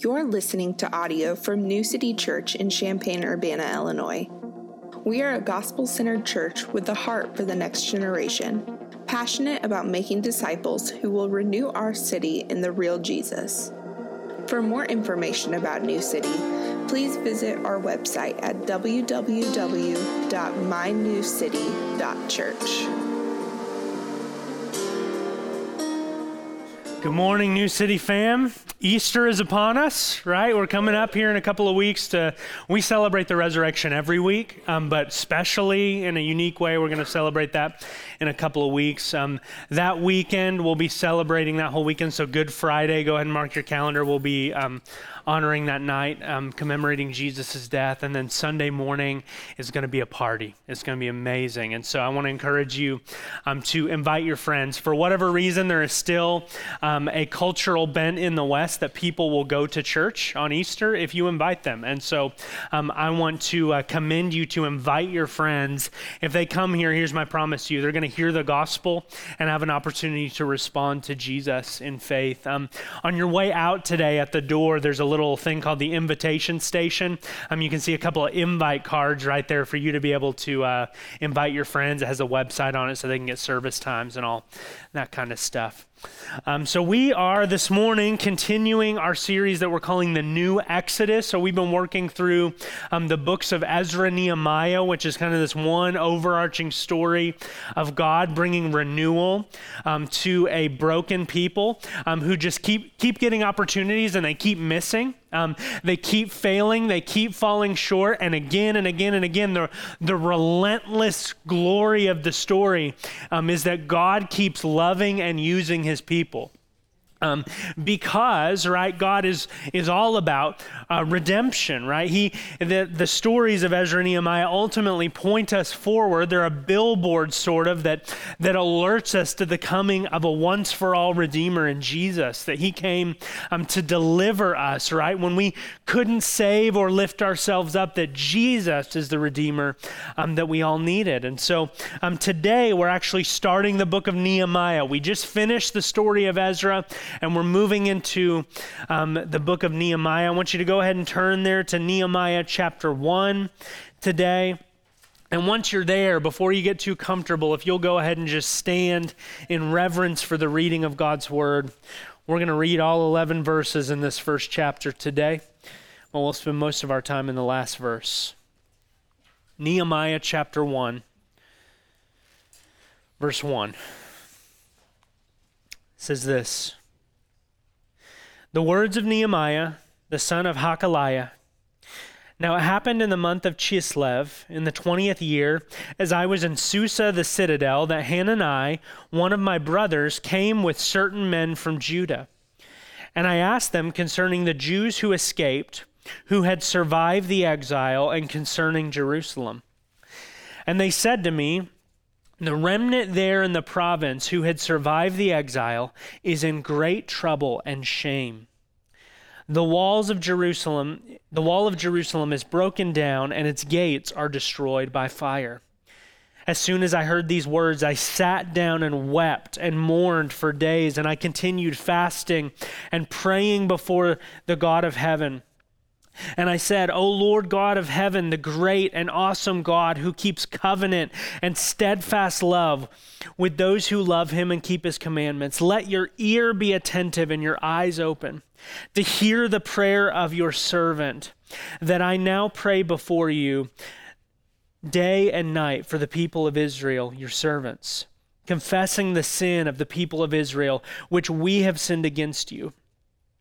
You're listening to audio from New City Church in Champaign, Urbana, Illinois. We are a gospel centered church with a heart for the next generation, passionate about making disciples who will renew our city in the real Jesus. For more information about New City, please visit our website at www.mynewcity.church. Good morning, New City fam. Easter is upon us, right? We're coming up here in a couple of weeks to, we celebrate the resurrection every week, um, but especially in a unique way, we're going to celebrate that in a couple of weeks. Um, that weekend, we'll be celebrating that whole weekend. So, Good Friday, go ahead and mark your calendar. We'll be um, honoring that night, um, commemorating Jesus' death. And then Sunday morning is going to be a party. It's going to be amazing. And so I want to encourage you um, to invite your friends. For whatever reason, there is still um, a cultural bent in the West that people will go to church on Easter if you invite them. And so um, I want to uh, commend you to invite your friends. If they come here, here's my promise to you they're going to hear the gospel and have an opportunity to respond to Jesus in faith. Um, on your way out today at the door, there's a little little thing called the invitation station. Um, you can see a couple of invite cards right there for you to be able to uh, invite your friends. It has a website on it so they can get service times and all that kind of stuff. Um, so, we are this morning continuing our series that we're calling the New Exodus. So, we've been working through um, the books of Ezra Nehemiah, which is kind of this one overarching story of God bringing renewal um, to a broken people um, who just keep, keep getting opportunities and they keep missing. Um, they keep failing, they keep falling short, and again and again and again, the, the relentless glory of the story um, is that God keeps loving and using his people. Um, because right god is is all about uh, redemption right? He the, the stories of ezra and nehemiah ultimately point us forward. They're a billboard sort of that that alerts us to the coming of a once for all redeemer in jesus that he came um, to deliver us right? When we couldn't save or lift ourselves up that jesus is the redeemer um, that we all needed. And so um, today we're actually starting the book of nehemiah. We just finished the story of ezra and we're moving into um, the book of Nehemiah. I want you to go ahead and turn there to Nehemiah chapter 1 today. And once you're there, before you get too comfortable, if you'll go ahead and just stand in reverence for the reading of God's word, we're going to read all 11 verses in this first chapter today. Well, we'll spend most of our time in the last verse. Nehemiah chapter 1, verse 1 says this the words of Nehemiah, the son of Hacaliah. Now it happened in the month of Chislev, in the twentieth year, as I was in Susa the citadel, that Hanani, one of my brothers, came with certain men from Judah. And I asked them concerning the Jews who escaped, who had survived the exile, and concerning Jerusalem. And they said to me, the remnant there in the province who had survived the exile is in great trouble and shame. The walls of Jerusalem, the wall of Jerusalem is broken down and its gates are destroyed by fire. As soon as I heard these words, I sat down and wept and mourned for days, and I continued fasting and praying before the God of heaven. And I said, O Lord God of heaven, the great and awesome God who keeps covenant and steadfast love with those who love him and keep his commandments, let your ear be attentive and your eyes open to hear the prayer of your servant that I now pray before you day and night for the people of Israel, your servants, confessing the sin of the people of Israel, which we have sinned against you.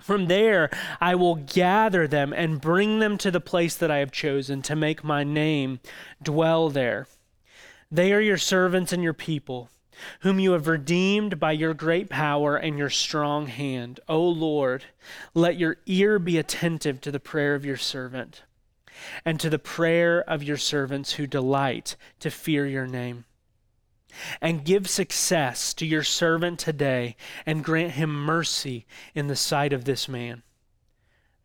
from there, I will gather them and bring them to the place that I have chosen to make my name dwell there. They are your servants and your people. whom you have redeemed by your great power and your strong hand. O Lord, let your ear be attentive to the prayer of your servant and to the prayer of your servants who delight to fear your name. And give success to your servant today and grant him mercy in the sight of this man.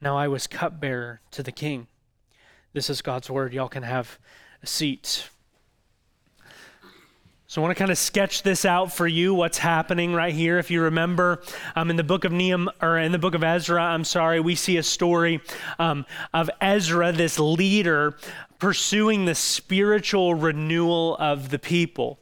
Now I was cupbearer to the king. This is God's word. Y'all can have a seat. So I want to kind of sketch this out for you. What's happening right here? If you remember, um, in the book of Nehemiah or in the book of Ezra, I'm sorry, we see a story um, of Ezra, this leader, pursuing the spiritual renewal of the people.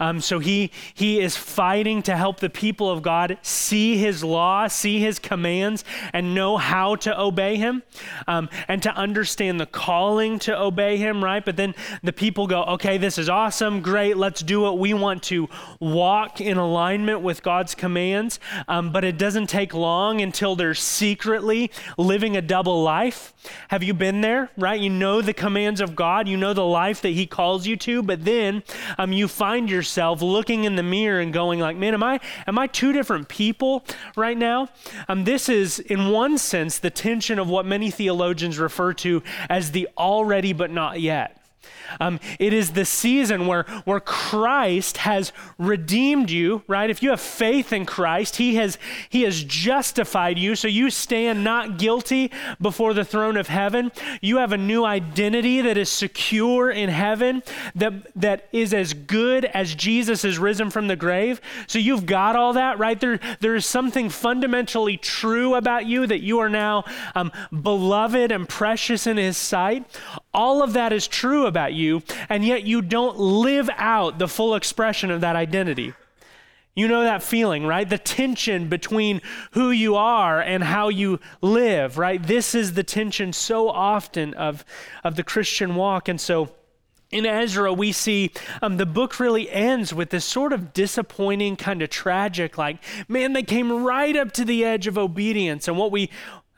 Um, so he he is fighting to help the people of God see His law, see His commands, and know how to obey Him, um, and to understand the calling to obey Him. Right, but then the people go, okay, this is awesome, great, let's do it. We want to walk in alignment with God's commands, um, but it doesn't take long until they're secretly living a double life. Have you been there? Right, you know the commands of God, you know the life that He calls you to, but then um, you find yourself yourself looking in the mirror and going like, man, am I am I two different people right now? Um, this is in one sense the tension of what many theologians refer to as the already but not yet. Um, it is the season where, where Christ has redeemed you, right? If you have faith in Christ, he has, he has justified you. So you stand not guilty before the throne of heaven. You have a new identity that is secure in heaven, that, that is as good as Jesus is risen from the grave. So you've got all that, right? There, there is something fundamentally true about you that you are now um, beloved and precious in his sight. All of that is true about you, and yet you don't live out the full expression of that identity. You know that feeling, right? The tension between who you are and how you live, right? This is the tension so often of, of the Christian walk. And so in Ezra, we see um, the book really ends with this sort of disappointing, kind of tragic, like, man, they came right up to the edge of obedience. And what we,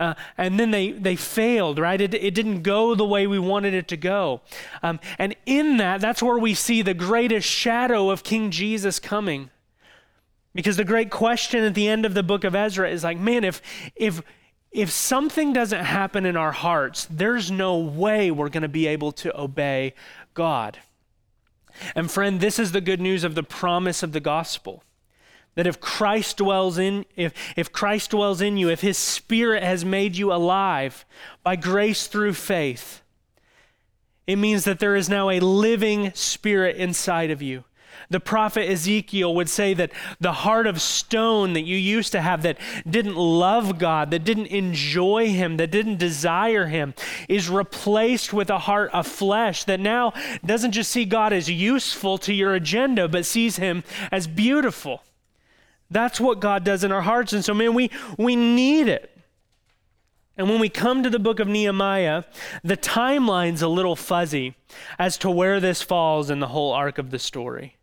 uh, and then they, they failed, right? It, it didn't go the way we wanted it to go. Um, and in that, that's where we see the greatest shadow of King Jesus coming. Because the great question at the end of the book of Ezra is like, man, if, if, if something doesn't happen in our hearts, there's no way we're going to be able to obey God. And friend, this is the good news of the promise of the gospel that if Christ dwells in if, if Christ dwells in you, if his spirit has made you alive by grace through faith, it means that there is now a living spirit inside of you. The prophet Ezekiel would say that the heart of stone that you used to have that didn't love God, that didn't enjoy Him, that didn't desire Him, is replaced with a heart of flesh that now doesn't just see God as useful to your agenda, but sees Him as beautiful. That's what God does in our hearts. And so, man, we, we need it. And when we come to the book of Nehemiah, the timeline's a little fuzzy as to where this falls in the whole arc of the story.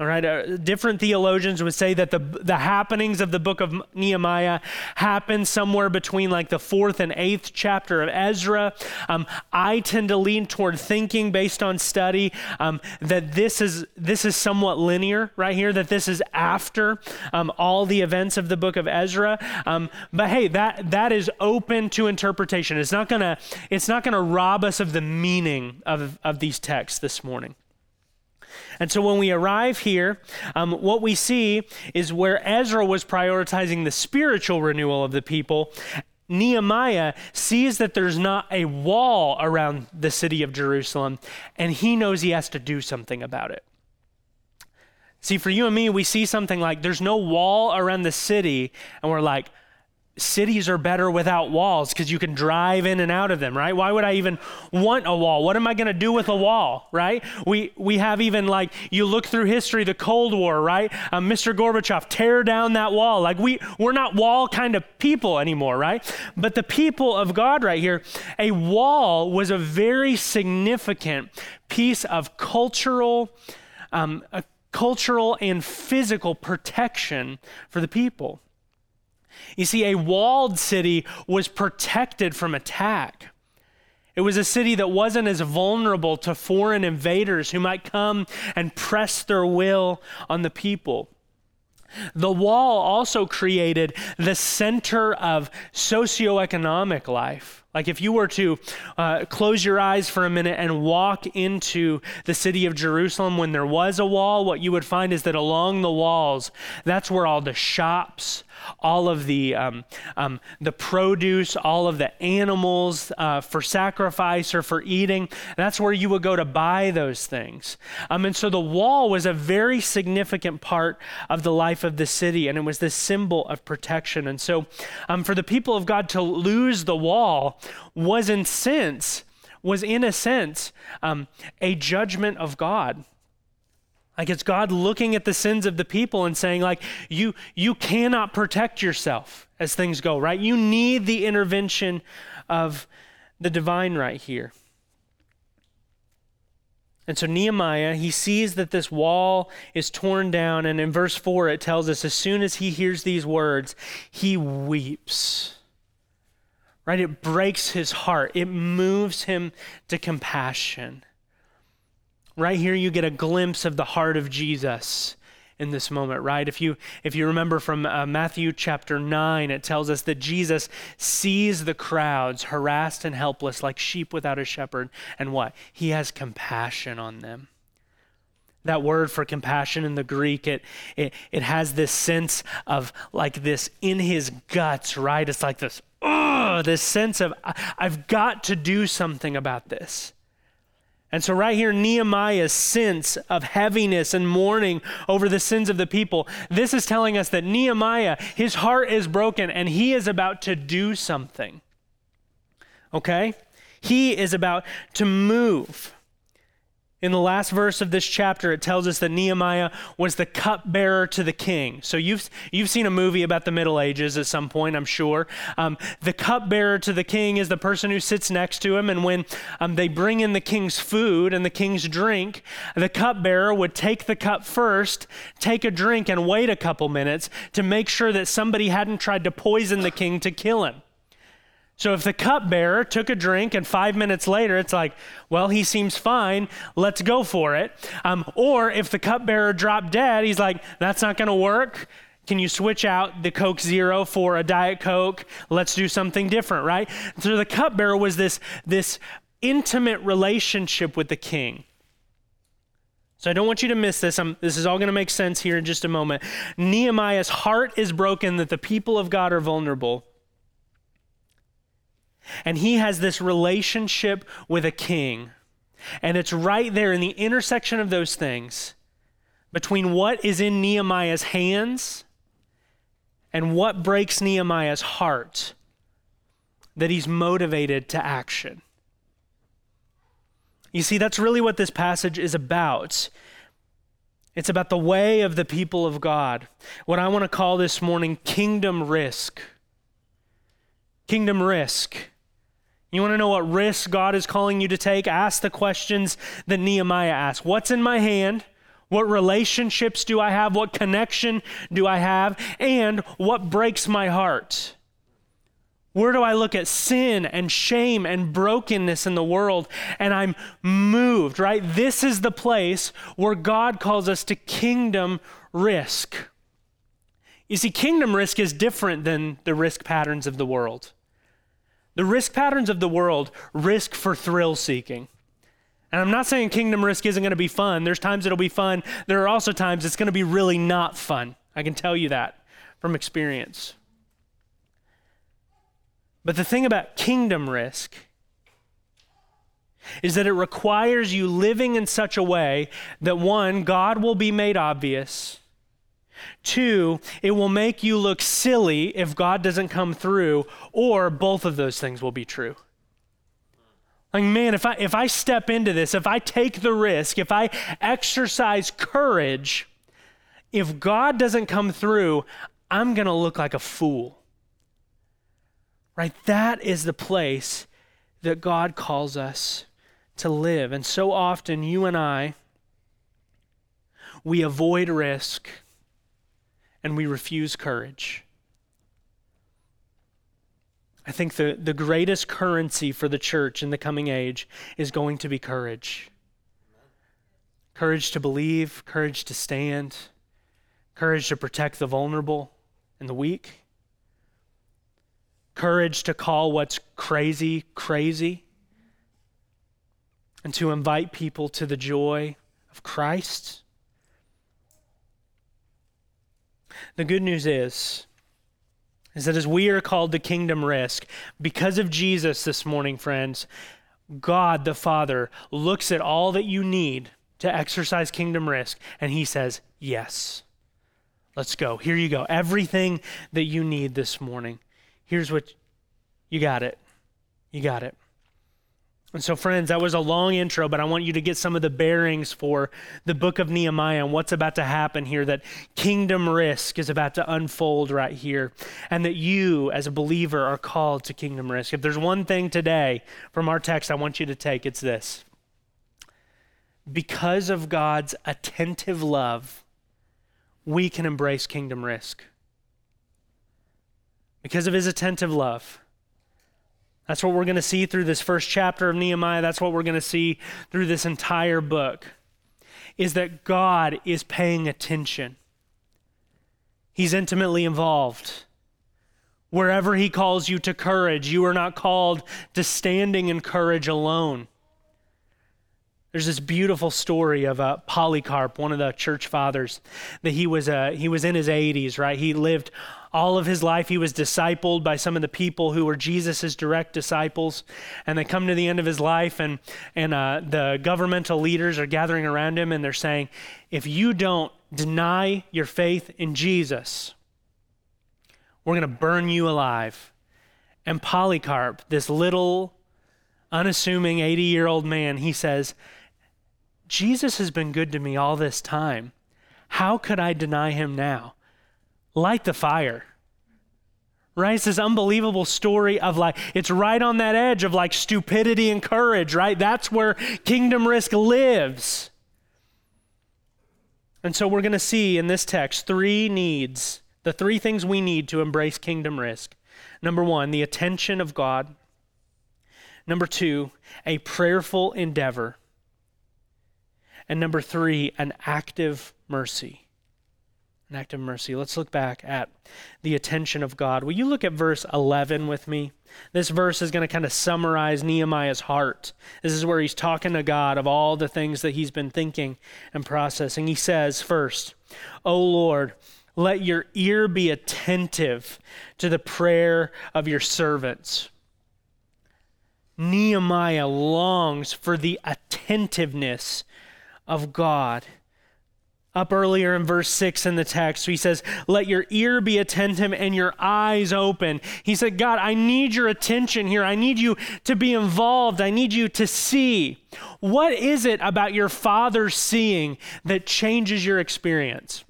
All right, uh, different theologians would say that the, the happenings of the book of Nehemiah happen somewhere between like the fourth and eighth chapter of Ezra. Um, I tend to lean toward thinking, based on study, um, that this is this is somewhat linear right here. That this is after um, all the events of the book of Ezra. Um, but hey, that that is open to interpretation. It's not not gonna rob us of the meaning of of these texts this morning. And so when we arrive here, um, what we see is where Ezra was prioritizing the spiritual renewal of the people. Nehemiah sees that there's not a wall around the city of Jerusalem, and he knows he has to do something about it. See, for you and me, we see something like there's no wall around the city, and we're like, cities are better without walls because you can drive in and out of them right? Why would i even want a wall? What am i going to do with a wall right? We we have even like you look through history the cold war right? Um, mr gorbachev tear down that wall. Like we we're not wall kind of people anymore right? But the people of god right here a wall was a very significant piece of cultural um, cultural and physical protection for the people you see, a walled city was protected from attack. It was a city that wasn't as vulnerable to foreign invaders who might come and press their will on the people. The wall also created the center of socioeconomic life. Like if you were to uh, close your eyes for a minute and walk into the city of Jerusalem when there was a wall, what you would find is that along the walls, that's where all the shops, all of the um, um, the produce, all of the animals uh, for sacrifice or for eating. That's where you would go to buy those things. Um, and so the wall was a very significant part of the life of the city, and it was this symbol of protection. And so, um, for the people of God to lose the wall was in sense was in a sense um, a judgment of God. Like it's God looking at the sins of the people and saying, like, you you cannot protect yourself as things go, right? You need the intervention of the divine right here. And so Nehemiah, he sees that this wall is torn down, and in verse 4 it tells us as soon as he hears these words, he weeps. Right? It breaks his heart. It moves him to compassion. Right here, you get a glimpse of the heart of Jesus in this moment, right? If you if you remember from uh, Matthew chapter 9, it tells us that Jesus sees the crowds harassed and helpless like sheep without a shepherd and what? He has compassion on them. That word for compassion in the Greek, it, it, it has this sense of like this in his guts, right? It's like this, oh, this sense of, I've got to do something about this. And so, right here, Nehemiah's sense of heaviness and mourning over the sins of the people, this is telling us that Nehemiah, his heart is broken and he is about to do something. Okay? He is about to move. In the last verse of this chapter, it tells us that Nehemiah was the cupbearer to the king. So you've, you've seen a movie about the Middle Ages at some point, I'm sure. Um, the cupbearer to the king is the person who sits next to him, and when um, they bring in the king's food and the king's drink, the cupbearer would take the cup first, take a drink, and wait a couple minutes to make sure that somebody hadn't tried to poison the king to kill him. So if the cupbearer took a drink and five minutes later it's like, well, he seems fine, let's go for it. Um, or if the cupbearer dropped dead, he's like, that's not going to work. Can you switch out the Coke Zero for a Diet Coke? Let's do something different, right? So the cupbearer was this, this intimate relationship with the king. So I don't want you to miss this. I'm, this is all going to make sense here in just a moment. Nehemiah's heart is broken that the people of God are vulnerable. And he has this relationship with a king. And it's right there in the intersection of those things between what is in Nehemiah's hands and what breaks Nehemiah's heart that he's motivated to action. You see, that's really what this passage is about. It's about the way of the people of God. What I want to call this morning kingdom risk. Kingdom risk. You want to know what risks God is calling you to take? Ask the questions that Nehemiah asked What's in my hand? What relationships do I have? What connection do I have? And what breaks my heart? Where do I look at sin and shame and brokenness in the world and I'm moved, right? This is the place where God calls us to kingdom risk. You see, kingdom risk is different than the risk patterns of the world. The risk patterns of the world risk for thrill seeking. And I'm not saying kingdom risk isn't going to be fun. There's times it'll be fun. There are also times it's going to be really not fun. I can tell you that from experience. But the thing about kingdom risk is that it requires you living in such a way that one, God will be made obvious Two, it will make you look silly if God doesn't come through, or both of those things will be true. Like, man, if I, if I step into this, if I take the risk, if I exercise courage, if God doesn't come through, I'm going to look like a fool. Right? That is the place that God calls us to live. And so often, you and I, we avoid risk and we refuse courage. I think the, the greatest currency for the church in the coming age is going to be courage. Courage to believe, courage to stand, courage to protect the vulnerable and the weak, courage to call what's crazy crazy, and to invite people to the joy of Christ. The good news is, is that as we are called to kingdom risk, because of Jesus this morning, friends, God the Father looks at all that you need to exercise kingdom risk and he says, Yes. Let's go. Here you go. Everything that you need this morning. Here's what you got it. You got it. And so, friends, that was a long intro, but I want you to get some of the bearings for the book of Nehemiah and what's about to happen here, that kingdom risk is about to unfold right here, and that you, as a believer, are called to kingdom risk. If there's one thing today from our text I want you to take, it's this. Because of God's attentive love, we can embrace kingdom risk. Because of his attentive love that's what we're going to see through this first chapter of Nehemiah. That's what we're going to see through this entire book is that God is paying attention. He's intimately involved. Wherever he calls you to courage, you are not called to standing in courage alone. There's this beautiful story of uh, Polycarp, one of the church fathers, that he was, uh, he was in his 80s, right? He lived all of his life, he was discipled by some of the people who were Jesus' direct disciples. And they come to the end of his life, and, and uh, the governmental leaders are gathering around him, and they're saying, If you don't deny your faith in Jesus, we're going to burn you alive. And Polycarp, this little, unassuming 80 year old man, he says, Jesus has been good to me all this time. How could I deny him now? light the fire. Right? It's this unbelievable story of like, it's right on that edge of like stupidity and courage, right? That's where kingdom risk lives. And so we're going to see in this text three needs, the three things we need to embrace kingdom risk. Number one, the attention of God. Number two, a prayerful endeavor. And number three, an active mercy an act of mercy. Let's look back at the attention of God. Will you look at verse 11 with me? This verse is going to kind of summarize Nehemiah's heart. This is where he's talking to God of all the things that he's been thinking and processing. He says, first, O Lord, let your ear be attentive to the prayer of your servants. Nehemiah longs for the attentiveness of God up earlier in verse 6 in the text. He says, Let your ear be attentive and your eyes open. He said, God, I need your attention here. I need you to be involved. I need you to see. What is it about your father seeing that changes your experience?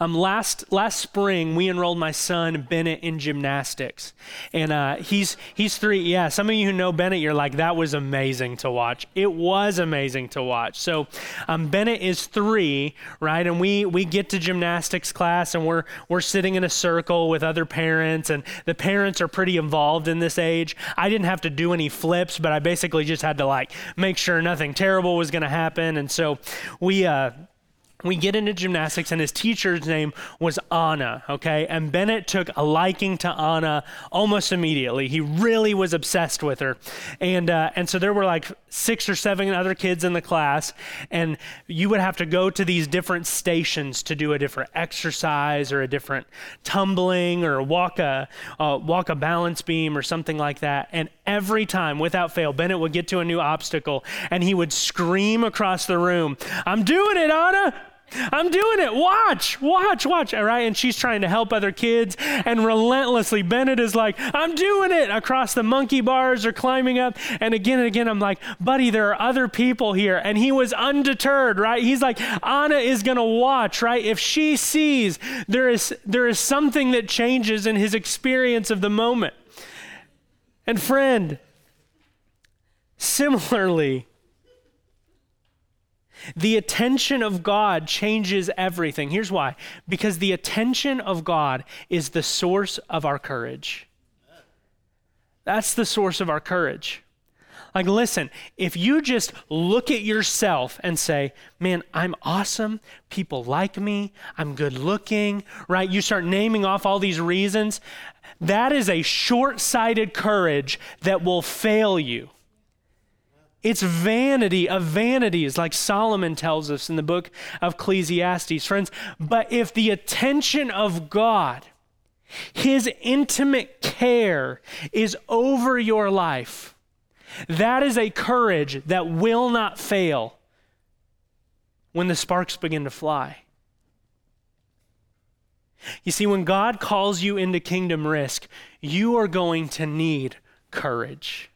Um, last last spring, we enrolled my son Bennett in gymnastics, and uh, he's he's three. Yeah, some of you who know Bennett, you're like that was amazing to watch. It was amazing to watch. So, um, Bennett is three, right? And we we get to gymnastics class, and we're we're sitting in a circle with other parents, and the parents are pretty involved in this age. I didn't have to do any flips, but I basically just had to like make sure nothing terrible was going to happen, and so we. Uh, we get into gymnastics, and his teacher's name was Anna, okay? And Bennett took a liking to Anna almost immediately. He really was obsessed with her. And, uh, and so there were like six or seven other kids in the class, and you would have to go to these different stations to do a different exercise or a different tumbling or walk a, uh, walk a balance beam or something like that. And every time, without fail, Bennett would get to a new obstacle, and he would scream across the room, I'm doing it, Anna! I'm doing it. Watch, watch, watch. All right. And she's trying to help other kids. And relentlessly, Bennett is like, I'm doing it across the monkey bars or climbing up. And again and again, I'm like, buddy, there are other people here. And he was undeterred, right? He's like, Anna is going to watch, right? If she sees there is, there is something that changes in his experience of the moment. And friend, similarly, the attention of God changes everything. Here's why because the attention of God is the source of our courage. That's the source of our courage. Like, listen, if you just look at yourself and say, man, I'm awesome, people like me, I'm good looking, right? You start naming off all these reasons. That is a short sighted courage that will fail you. It's vanity of vanities, like Solomon tells us in the book of Ecclesiastes. Friends, but if the attention of God, his intimate care is over your life, that is a courage that will not fail when the sparks begin to fly. You see, when God calls you into kingdom risk, you are going to need courage.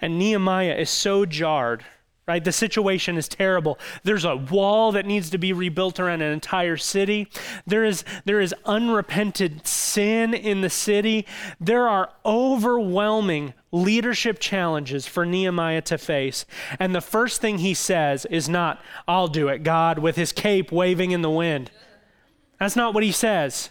And Nehemiah is so jarred right? The situation is terrible. There's a wall that needs to be rebuilt around an entire city. There is, there is unrepented sin in the city. There are overwhelming leadership challenges for Nehemiah to face. And the first thing he says is not, I'll do it, God, with his cape waving in the wind. That's not what he says.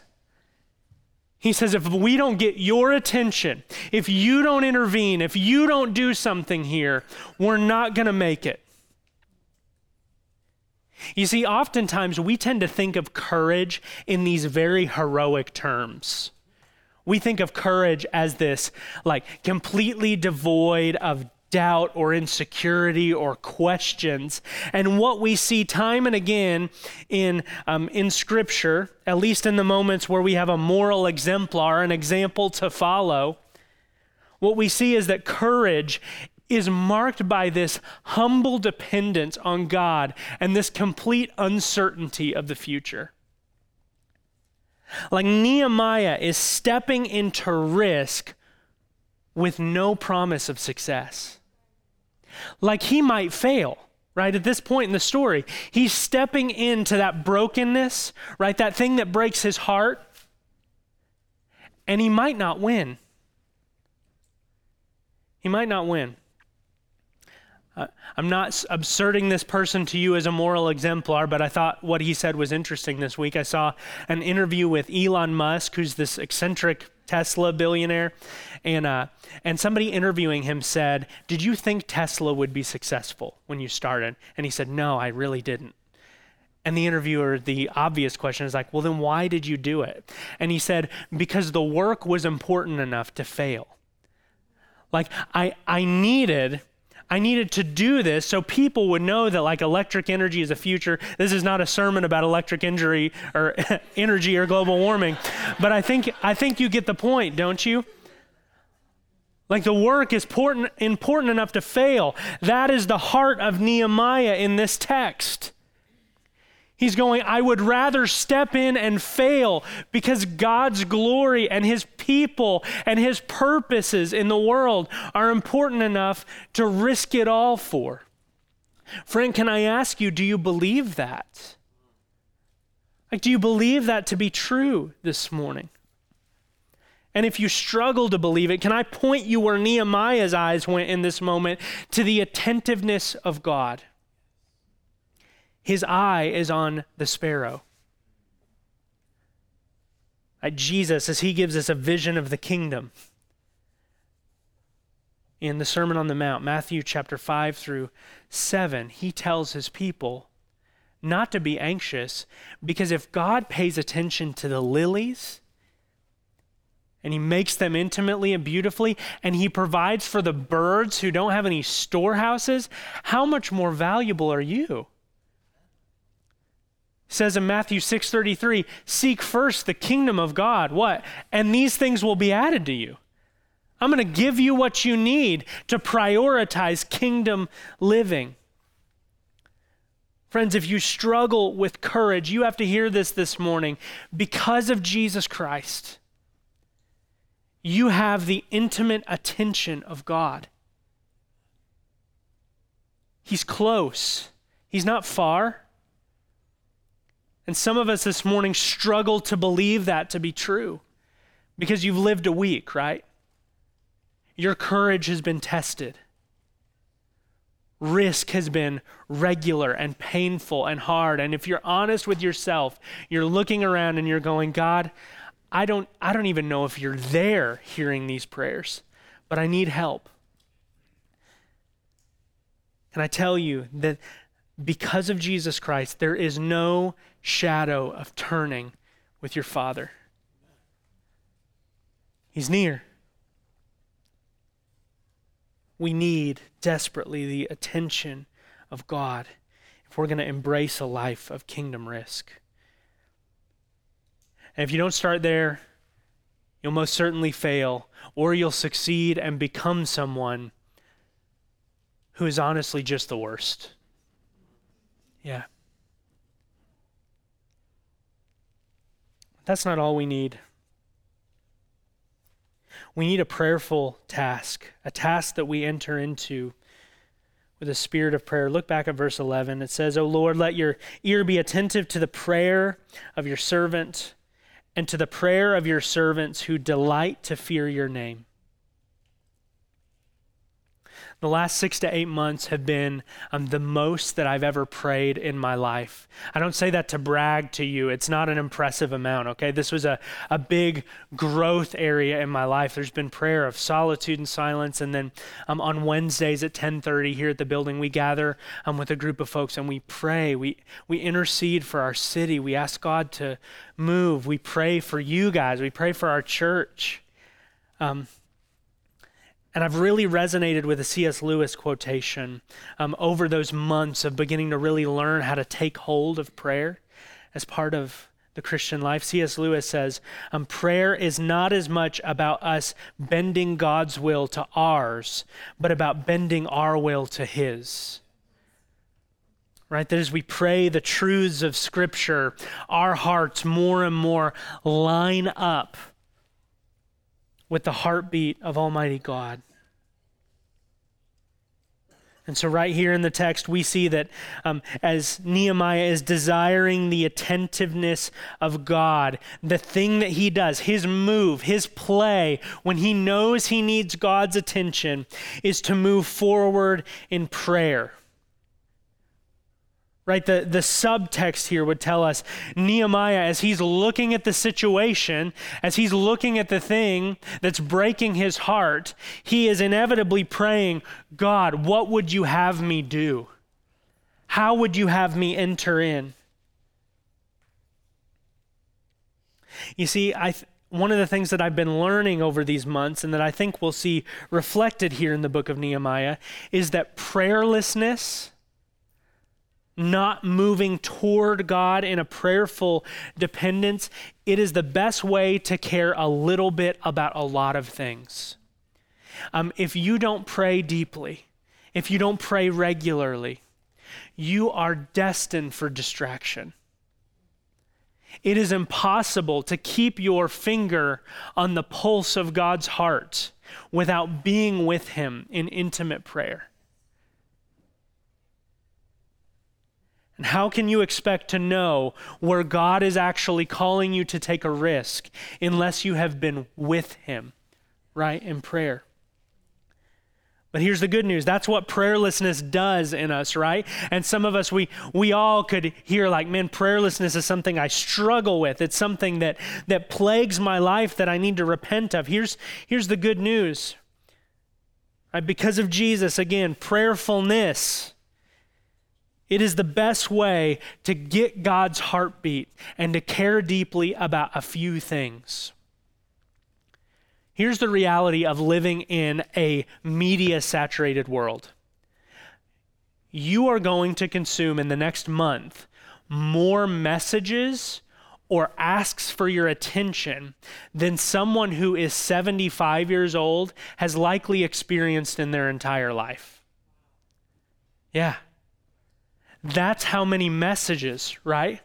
He says, if we don't get your attention, if you don't intervene, if you don't do something here, we're not going to make it. You see, oftentimes we tend to think of courage in these very heroic terms. We think of courage as this, like, completely devoid of doubt or insecurity or questions. And what we see time and again in, um, in Scripture, at least in the moments where we have a moral exemplar, an example to follow, what we see is that courage is marked by this humble dependence on God and this complete uncertainty of the future. Like Nehemiah is stepping into risk with no promise of success like he might fail right at this point in the story. He's stepping into that brokenness right that thing that breaks his heart and he might not win. He might not win. Uh, I'm not absurding this person to you as a moral exemplar, but I thought what he said was interesting this week. I saw an interview with Elon Musk, who's this eccentric Tesla billionaire, and uh, and somebody interviewing him said, "Did you think Tesla would be successful when you started?" And he said, "No, I really didn't." And the interviewer, the obvious question is like, "Well, then why did you do it?" And he said, "Because the work was important enough to fail." Like I I needed I needed to do this so people would know that like electric energy is a future. This is not a sermon about electric injury or energy or global warming, but I think I think you get the point, don't you? Like the work is important, important enough to fail. That is the heart of Nehemiah in this text. He's going, I would rather step in and fail because God's glory and his people and his purposes in the world are important enough to risk it all for. Friend, can I ask you, do you believe that? Like, do you believe that to be true this morning? And if you struggle to believe it, can I point you where Nehemiah's eyes went in this moment to the attentiveness of God? His eye is on the sparrow. At Jesus, as he gives us a vision of the kingdom in the Sermon on the Mount, Matthew chapter 5 through 7, he tells his people not to be anxious because if God pays attention to the lilies, and he makes them intimately and beautifully, and he provides for the birds who don't have any storehouses, how much more valuable are you? Says in Matthew 6:33, "Seek first the kingdom of God." What? And these things will be added to you. I'm going to give you what you need to prioritize kingdom living. Friends, if you struggle with courage, you have to hear this this morning. Because of Jesus Christ, you have the intimate attention of God. He's close, He's not far. And some of us this morning struggle to believe that to be true because you've lived a week, right? Your courage has been tested. Risk has been regular and painful and hard. And if you're honest with yourself, you're looking around and you're going, God, I don't, I don't even know if you're there hearing these prayers, but I need help. Can I tell you that because of Jesus Christ, there is no shadow of turning with your Father? He's near. We need desperately the attention of God if we're going to embrace a life of kingdom risk. And if you don't start there, you'll most certainly fail, or you'll succeed and become someone who is honestly just the worst. Yeah. That's not all we need. We need a prayerful task, a task that we enter into with a spirit of prayer. Look back at verse 11. It says, O Lord, let your ear be attentive to the prayer of your servant and to the prayer of your servants who delight to fear your name. The last six to eight months have been um, the most that I've ever prayed in my life. I don't say that to brag to you. It's not an impressive amount, okay? This was a, a big growth area in my life. There's been prayer of solitude and silence. And then um, on Wednesdays at 1030 here at the building, we gather um, with a group of folks and we pray. We, we intercede for our city. We ask God to move. We pray for you guys. We pray for our church. Um, and I've really resonated with the C.S. Lewis quotation um, over those months of beginning to really learn how to take hold of prayer as part of the Christian life. C.S. Lewis says, um, Prayer is not as much about us bending God's will to ours, but about bending our will to His. Right? That as we pray the truths of Scripture, our hearts more and more line up with the heartbeat of Almighty God. And so, right here in the text, we see that um, as Nehemiah is desiring the attentiveness of God, the thing that he does, his move, his play, when he knows he needs God's attention, is to move forward in prayer right? The, the subtext here would tell us Nehemiah, as he's looking at the situation, as he's looking at the thing that's breaking his heart, he is inevitably praying, God, what would you have me do? How would you have me enter in? You see, I th- one of the things that I've been learning over these months and that I think we'll see reflected here in the book of Nehemiah is that prayerlessness not moving toward God in a prayerful dependence, it is the best way to care a little bit about a lot of things. Um, if you don't pray deeply, if you don't pray regularly, you are destined for distraction. It is impossible to keep your finger on the pulse of God's heart without being with Him in intimate prayer. And how can you expect to know where God is actually calling you to take a risk unless you have been with Him, right, in prayer? But here's the good news. That's what prayerlessness does in us, right? And some of us, we, we all could hear like, man, prayerlessness is something I struggle with. It's something that, that plagues my life that I need to repent of. Here's, here's the good news. Right? Because of Jesus, again, prayerfulness it is the best way to get God's heartbeat and to care deeply about a few things. Here's the reality of living in a media saturated world you are going to consume in the next month more messages or asks for your attention than someone who is 75 years old has likely experienced in their entire life. Yeah. That's how many messages, right?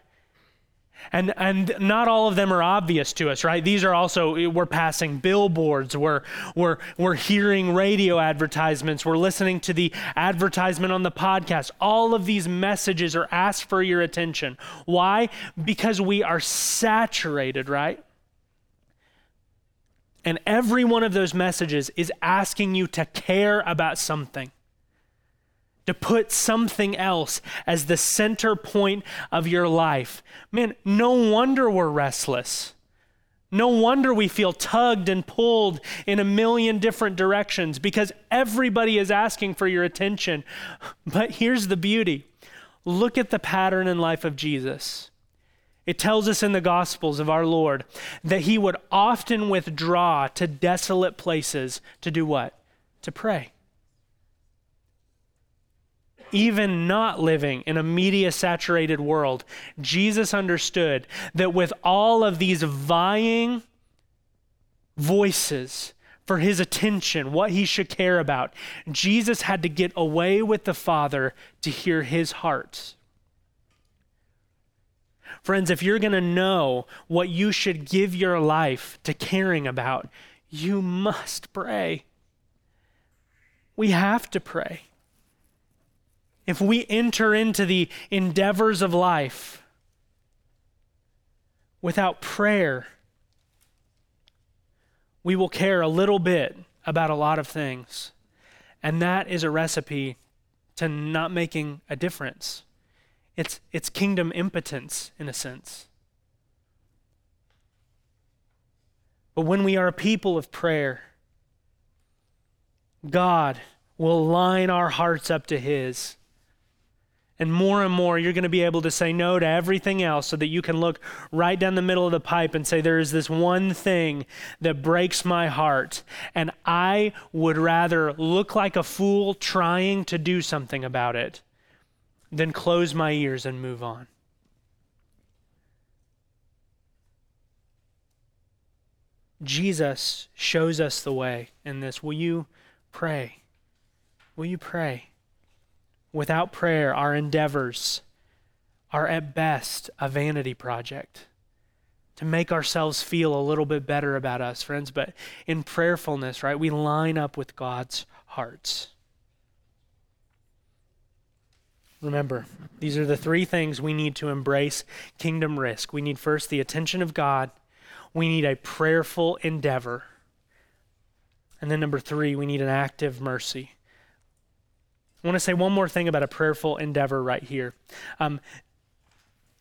And, and not all of them are obvious to us, right? These are also, we're passing billboards, we're, we're, we're hearing radio advertisements, we're listening to the advertisement on the podcast. All of these messages are asked for your attention. Why? Because we are saturated, right? And every one of those messages is asking you to care about something to put something else as the center point of your life. Man, no wonder we're restless. No wonder we feel tugged and pulled in a million different directions because everybody is asking for your attention. But here's the beauty look at the pattern in life of Jesus. It tells us in the Gospels of our Lord that he would often withdraw to desolate places to do what? To pray. Even not living in a media saturated world, Jesus understood that with all of these vying voices for his attention, what he should care about, Jesus had to get away with the Father to hear his heart. Friends, if you're going to know what you should give your life to caring about, you must pray. We have to pray. If we enter into the endeavors of life without prayer, we will care a little bit about a lot of things. And that is a recipe to not making a difference. It's, it's kingdom impotence, in a sense. But when we are a people of prayer, God will line our hearts up to His. And more and more, you're going to be able to say no to everything else so that you can look right down the middle of the pipe and say, There is this one thing that breaks my heart. And I would rather look like a fool trying to do something about it than close my ears and move on. Jesus shows us the way in this. Will you pray? Will you pray? Without prayer, our endeavors are at best a vanity project to make ourselves feel a little bit better about us, friends. But in prayerfulness, right, we line up with God's hearts. Remember, these are the three things we need to embrace kingdom risk. We need first the attention of God, we need a prayerful endeavor. And then, number three, we need an active mercy. I want to say one more thing about a prayerful endeavor right here. Um,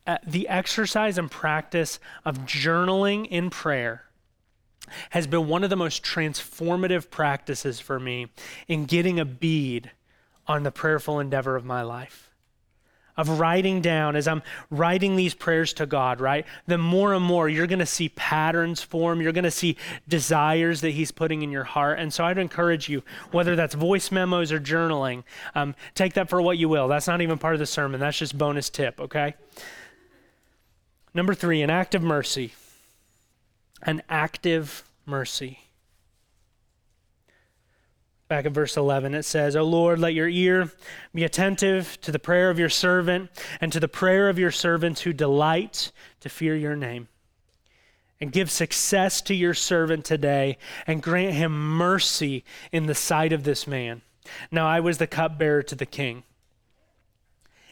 uh, the exercise and practice of journaling in prayer has been one of the most transformative practices for me in getting a bead on the prayerful endeavor of my life of writing down as I'm writing these prayers to God, right? The more and more you're going to see patterns form. You're going to see desires that He's putting in your heart. And so I'd encourage you, whether that's voice memos or journaling, um, take that for what you will. That's not even part of the sermon, that's just bonus tip, okay? Number three, an act of mercy. An active mercy back at verse 11, it says, O Lord, let your ear be attentive to the prayer of your servant and to the prayer of your servants who delight to fear your name. And give success to your servant today and grant him mercy in the sight of this man. Now I was the cupbearer to the king.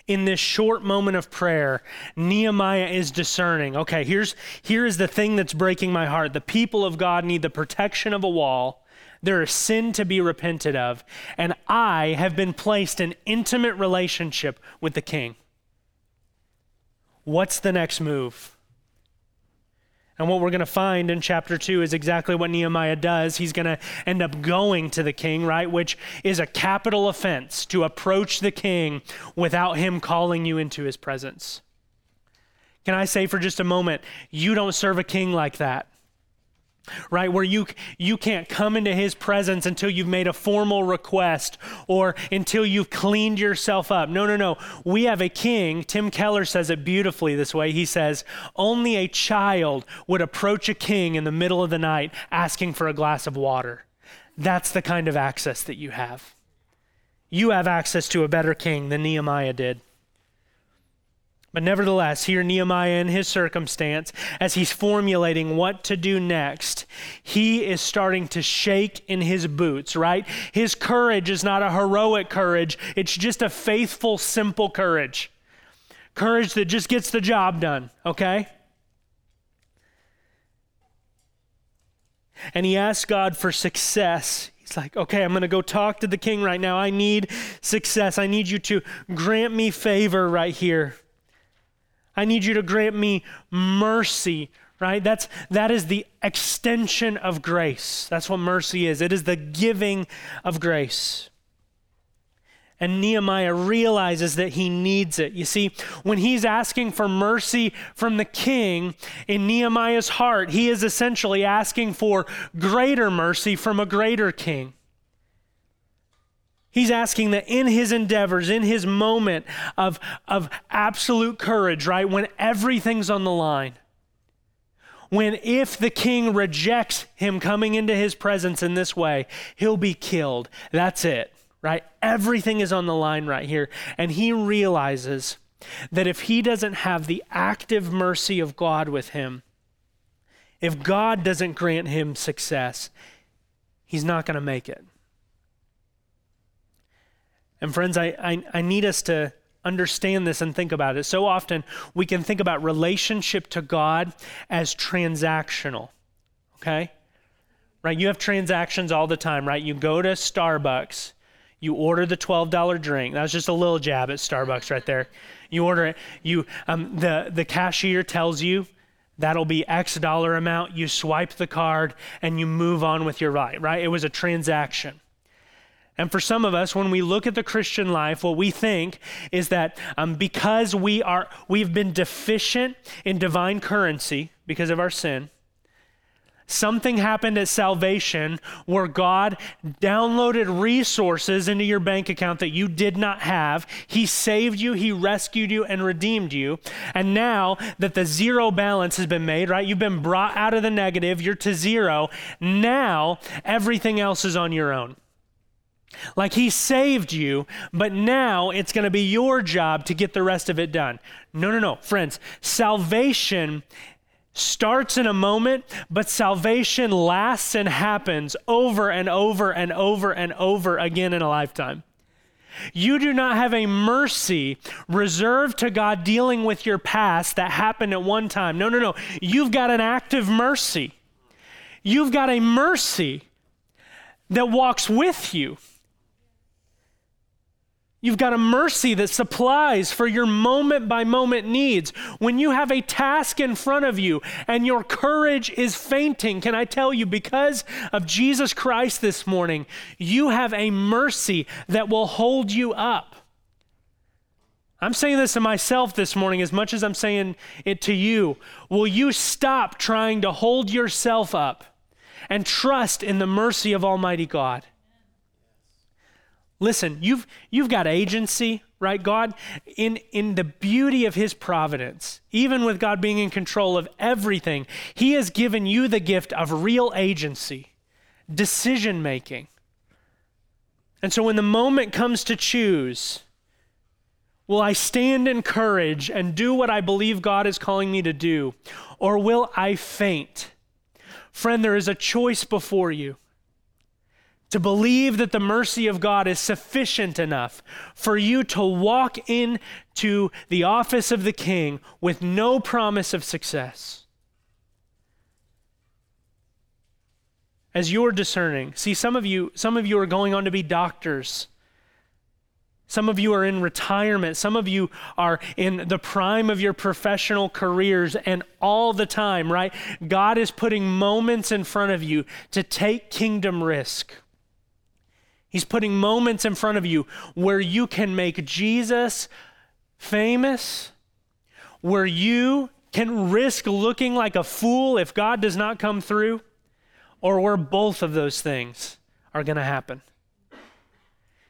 In this short moment of prayer, Nehemiah is discerning. Okay, here's here is the thing that's breaking my heart. The people of God need the protection of a wall there is sin to be repented of, and I have been placed in intimate relationship with the king. What's the next move? And what we're going to find in chapter 2 is exactly what Nehemiah does. He's going to end up going to the king, right? Which is a capital offense to approach the king without him calling you into his presence. Can I say for just a moment, you don't serve a king like that right? Where you you can't come into his presence until you've made a formal request or until you've cleaned yourself up. No no no. We have a king tim keller says it beautifully this way. He says only a child would approach a king in the middle of the night asking for a glass of water. That's the kind of access that you have. You have access to a better king than nehemiah did but nevertheless, here Nehemiah in his circumstance, as he's formulating what to do next, he is starting to shake in his boots, right? His courage is not a heroic courage, it's just a faithful, simple courage. Courage that just gets the job done, okay? And he asks God for success. He's like, okay, I'm going to go talk to the king right now. I need success. I need you to grant me favor right here. I need you to grant me mercy right? That's that is the extension of grace. That's what mercy is. It is the giving of grace. And Nehemiah realizes that he needs it. You see, when he's asking for mercy from the king in Nehemiah's heart, he is essentially asking for greater mercy from a greater king. He's asking that in his endeavors, in his moment of, of absolute courage, right, when everything's on the line, when if the king rejects him coming into his presence in this way, he'll be killed. That's it right? Everything is on the line right here. And he realizes that if he doesn't have the active mercy of God with him, if God doesn't grant him success, he's not going to make it. And friends, I, I, I, need us to understand this and think about it. So often we can think about relationship to God as transactional, okay? Right? You have transactions all the time, right? You go to Starbucks you order the $12 drink. That was just a little jab at Starbucks right there. You order it. You, um, the, the cashier tells you that'll be X dollar amount. You swipe the card and you move on with your ride, right? It was a transaction. And for some of us, when we look at the Christian life, what we think is that um, because we are, we've been deficient in divine currency because of our sin, Something happened at salvation where God downloaded resources into your bank account that you did not have. He saved you, He rescued you, and redeemed you. And now that the zero balance has been made, right? You've been brought out of the negative, you're to zero. Now everything else is on your own. Like he saved you, but now it's going to be your job to get the rest of it done. No, no, no. Friends, salvation starts in a moment, but salvation lasts and happens over and over and over and over again in a lifetime. You do not have a mercy reserved to God dealing with your past that happened at one time. No, no, no. You've got an active mercy. You've got a mercy that walks with you. You've got a mercy that supplies for your moment by moment needs. When you have a task in front of you and your courage is fainting, can I tell you, because of Jesus Christ this morning, you have a mercy that will hold you up. I'm saying this to myself this morning as much as I'm saying it to you. Will you stop trying to hold yourself up and trust in the mercy of Almighty God? Listen, you've, you've got agency, right? God, in, in the beauty of His providence, even with God being in control of everything, He has given you the gift of real agency, decision making. And so when the moment comes to choose, will I stand in courage and do what I believe God is calling me to do, or will I faint? Friend, there is a choice before you to believe that the mercy of God is sufficient enough for you to walk into the office of the king with no promise of success. As you're discerning, see some of you some of you are going on to be doctors. Some of you are in retirement. Some of you are in the prime of your professional careers and all the time, right? God is putting moments in front of you to take kingdom risk. He's putting moments in front of you where you can make Jesus famous, where you can risk looking like a fool if God does not come through, or where both of those things are going to happen.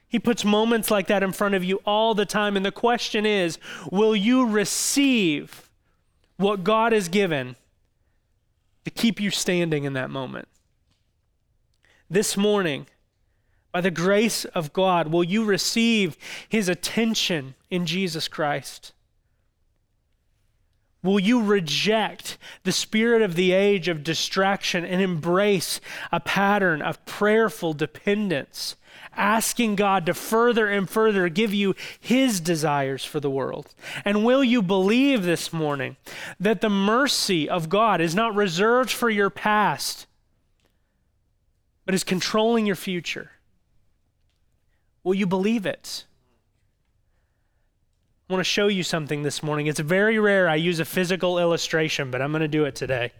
He puts moments like that in front of you all the time. And the question is will you receive what God has given to keep you standing in that moment? This morning, by the grace of God, will you receive his attention in Jesus Christ? Will you reject the spirit of the age of distraction and embrace a pattern of prayerful dependence, asking God to further and further give you His desires for the world? And will you believe this morning that the mercy of God is not reserved for your past, but is controlling your future? Will you believe it? I want to show you something this morning. It's very rare I use a physical illustration, but I'm going to do it today.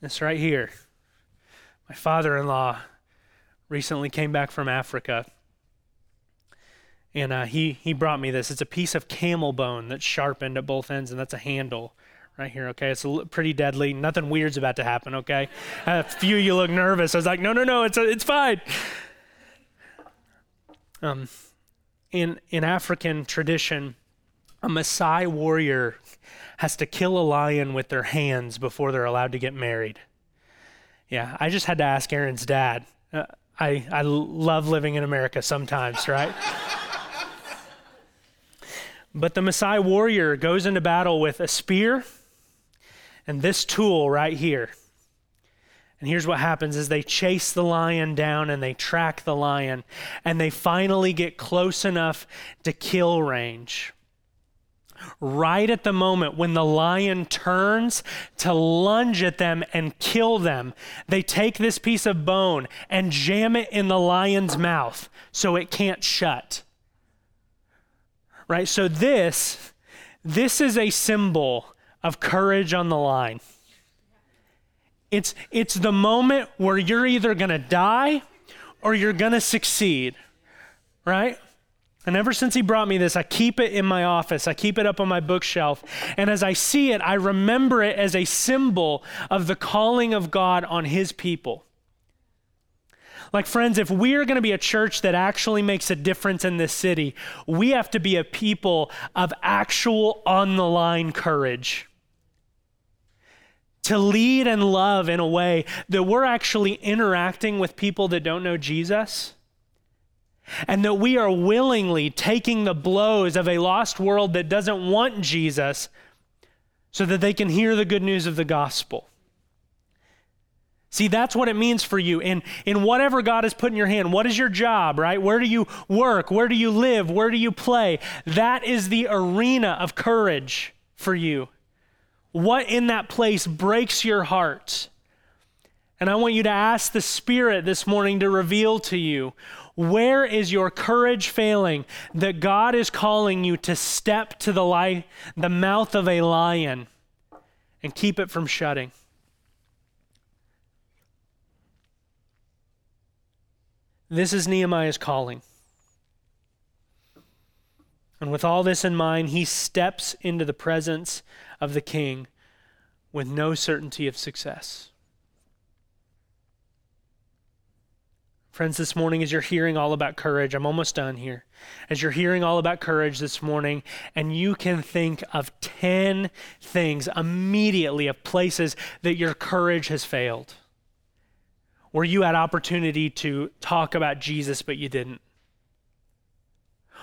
This right here. My father in law recently came back from Africa. And uh, he, he brought me this. It's a piece of camel bone that's sharpened at both ends, and that's a handle right here, okay? It's pretty deadly. Nothing weird's about to happen, okay? A few you look nervous. I was like, no, no, no, it's, a, it's fine. Um, in, in African tradition, a Maasai warrior has to kill a lion with their hands before they're allowed to get married. Yeah, I just had to ask Aaron's dad. Uh, I, I love living in America sometimes, right? but the Maasai warrior goes into battle with a spear and this tool right here. And here's what happens is they chase the lion down and they track the lion and they finally get close enough to kill range. Right at the moment when the lion turns to lunge at them and kill them, they take this piece of bone and jam it in the lion's mouth so it can't shut. Right? So this this is a symbol of courage on the line. It's, it's the moment where you're either going to die or you're going to succeed, right? And ever since he brought me this, I keep it in my office. I keep it up on my bookshelf. And as I see it, I remember it as a symbol of the calling of God on his people. Like, friends, if we are going to be a church that actually makes a difference in this city, we have to be a people of actual on the line courage to lead and love in a way that we're actually interacting with people that don't know Jesus. And that we are willingly taking the blows of a lost world that doesn't want Jesus so that they can hear the good news of the gospel. See, that's what it means for you. In, in whatever God has put in your hand, what is your job, right? Where do you work? Where do you live? Where do you play? That is the arena of courage for you. What in that place breaks your heart? And I want you to ask the Spirit this morning to reveal to you where is your courage failing that God is calling you to step to the, li- the mouth of a lion and keep it from shutting? This is Nehemiah's calling. And with all this in mind, he steps into the presence of the king with no certainty of success. Friends, this morning, as you're hearing all about courage, I'm almost done here. As you're hearing all about courage this morning, and you can think of 10 things immediately of places that your courage has failed, where you had opportunity to talk about Jesus, but you didn't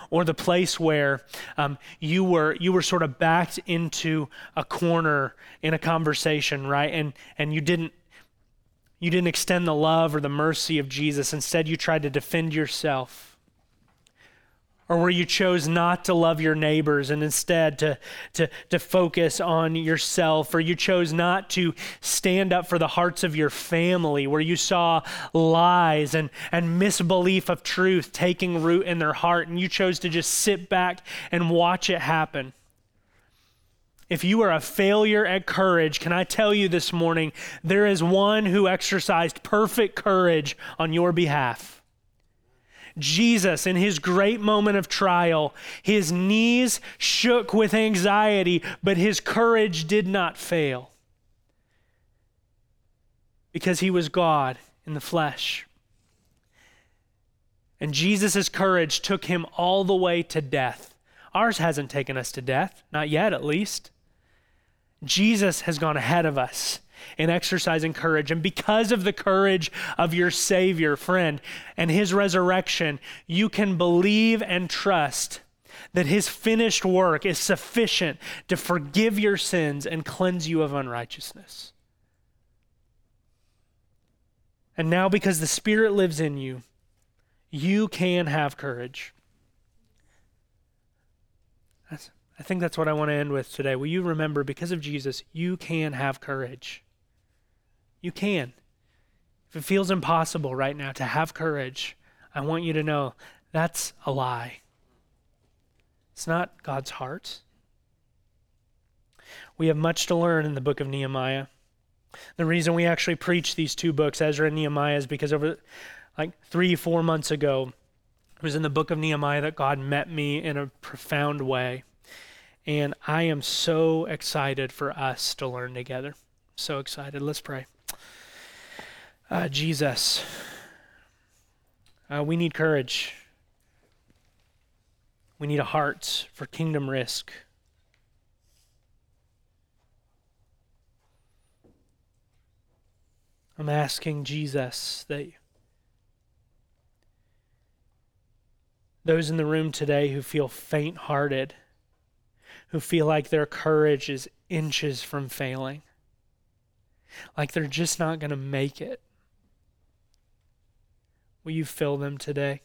or the place where um, you were you were sort of backed into a corner in a conversation, right? And and you didn't you didn't extend the love or the mercy of Jesus. Instead, you tried to defend yourself or where you chose not to love your neighbors and instead to, to, to focus on yourself, or you chose not to stand up for the hearts of your family, where you saw lies and, and misbelief of truth taking root in their heart, and you chose to just sit back and watch it happen. If you are a failure at courage, can I tell you this morning, there is one who exercised perfect courage on your behalf. Jesus, in his great moment of trial, his knees shook with anxiety, but his courage did not fail because he was God in the flesh. And Jesus' courage took him all the way to death. Ours hasn't taken us to death, not yet at least. Jesus has gone ahead of us in exercising courage. And because of the courage of your Savior, friend, and his resurrection, you can believe and trust that his finished work is sufficient to forgive your sins and cleanse you of unrighteousness. And now, because the Spirit lives in you, you can have courage. That's, I think that's what I want to end with today. Will you remember, because of Jesus, you can have courage. You can. if it feels impossible right now to have courage, I want you to know that's a lie. It's not God's heart. We have much to learn in the book of Nehemiah. The reason we actually preach these two books, Ezra and Nehemiah, is because over like three, four months ago, it was in the book of Nehemiah that God met me in a profound way. And I am so excited for us to learn together. So excited. Let's pray. Uh, Jesus, uh, we need courage. We need a heart for kingdom risk. I'm asking Jesus that those in the room today who feel faint hearted, who feel like their courage is inches from failing, like they're just not going to make it, will you fill them today?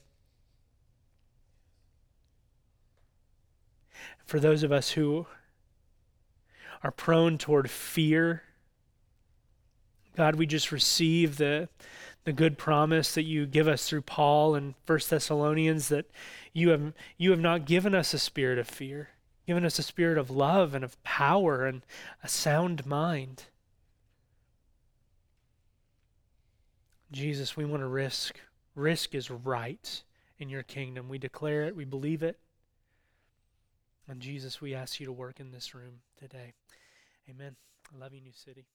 For those of us who are prone toward fear, God, we just receive the, the good promise that you give us through Paul and First Thessalonians that you have, you have not given us a spirit of fear, given us a spirit of love and of power and a sound mind. Jesus, we want to risk. Risk is right in your kingdom. We declare it, we believe it. And Jesus, we ask you to work in this room today. Amen. I love you, New City.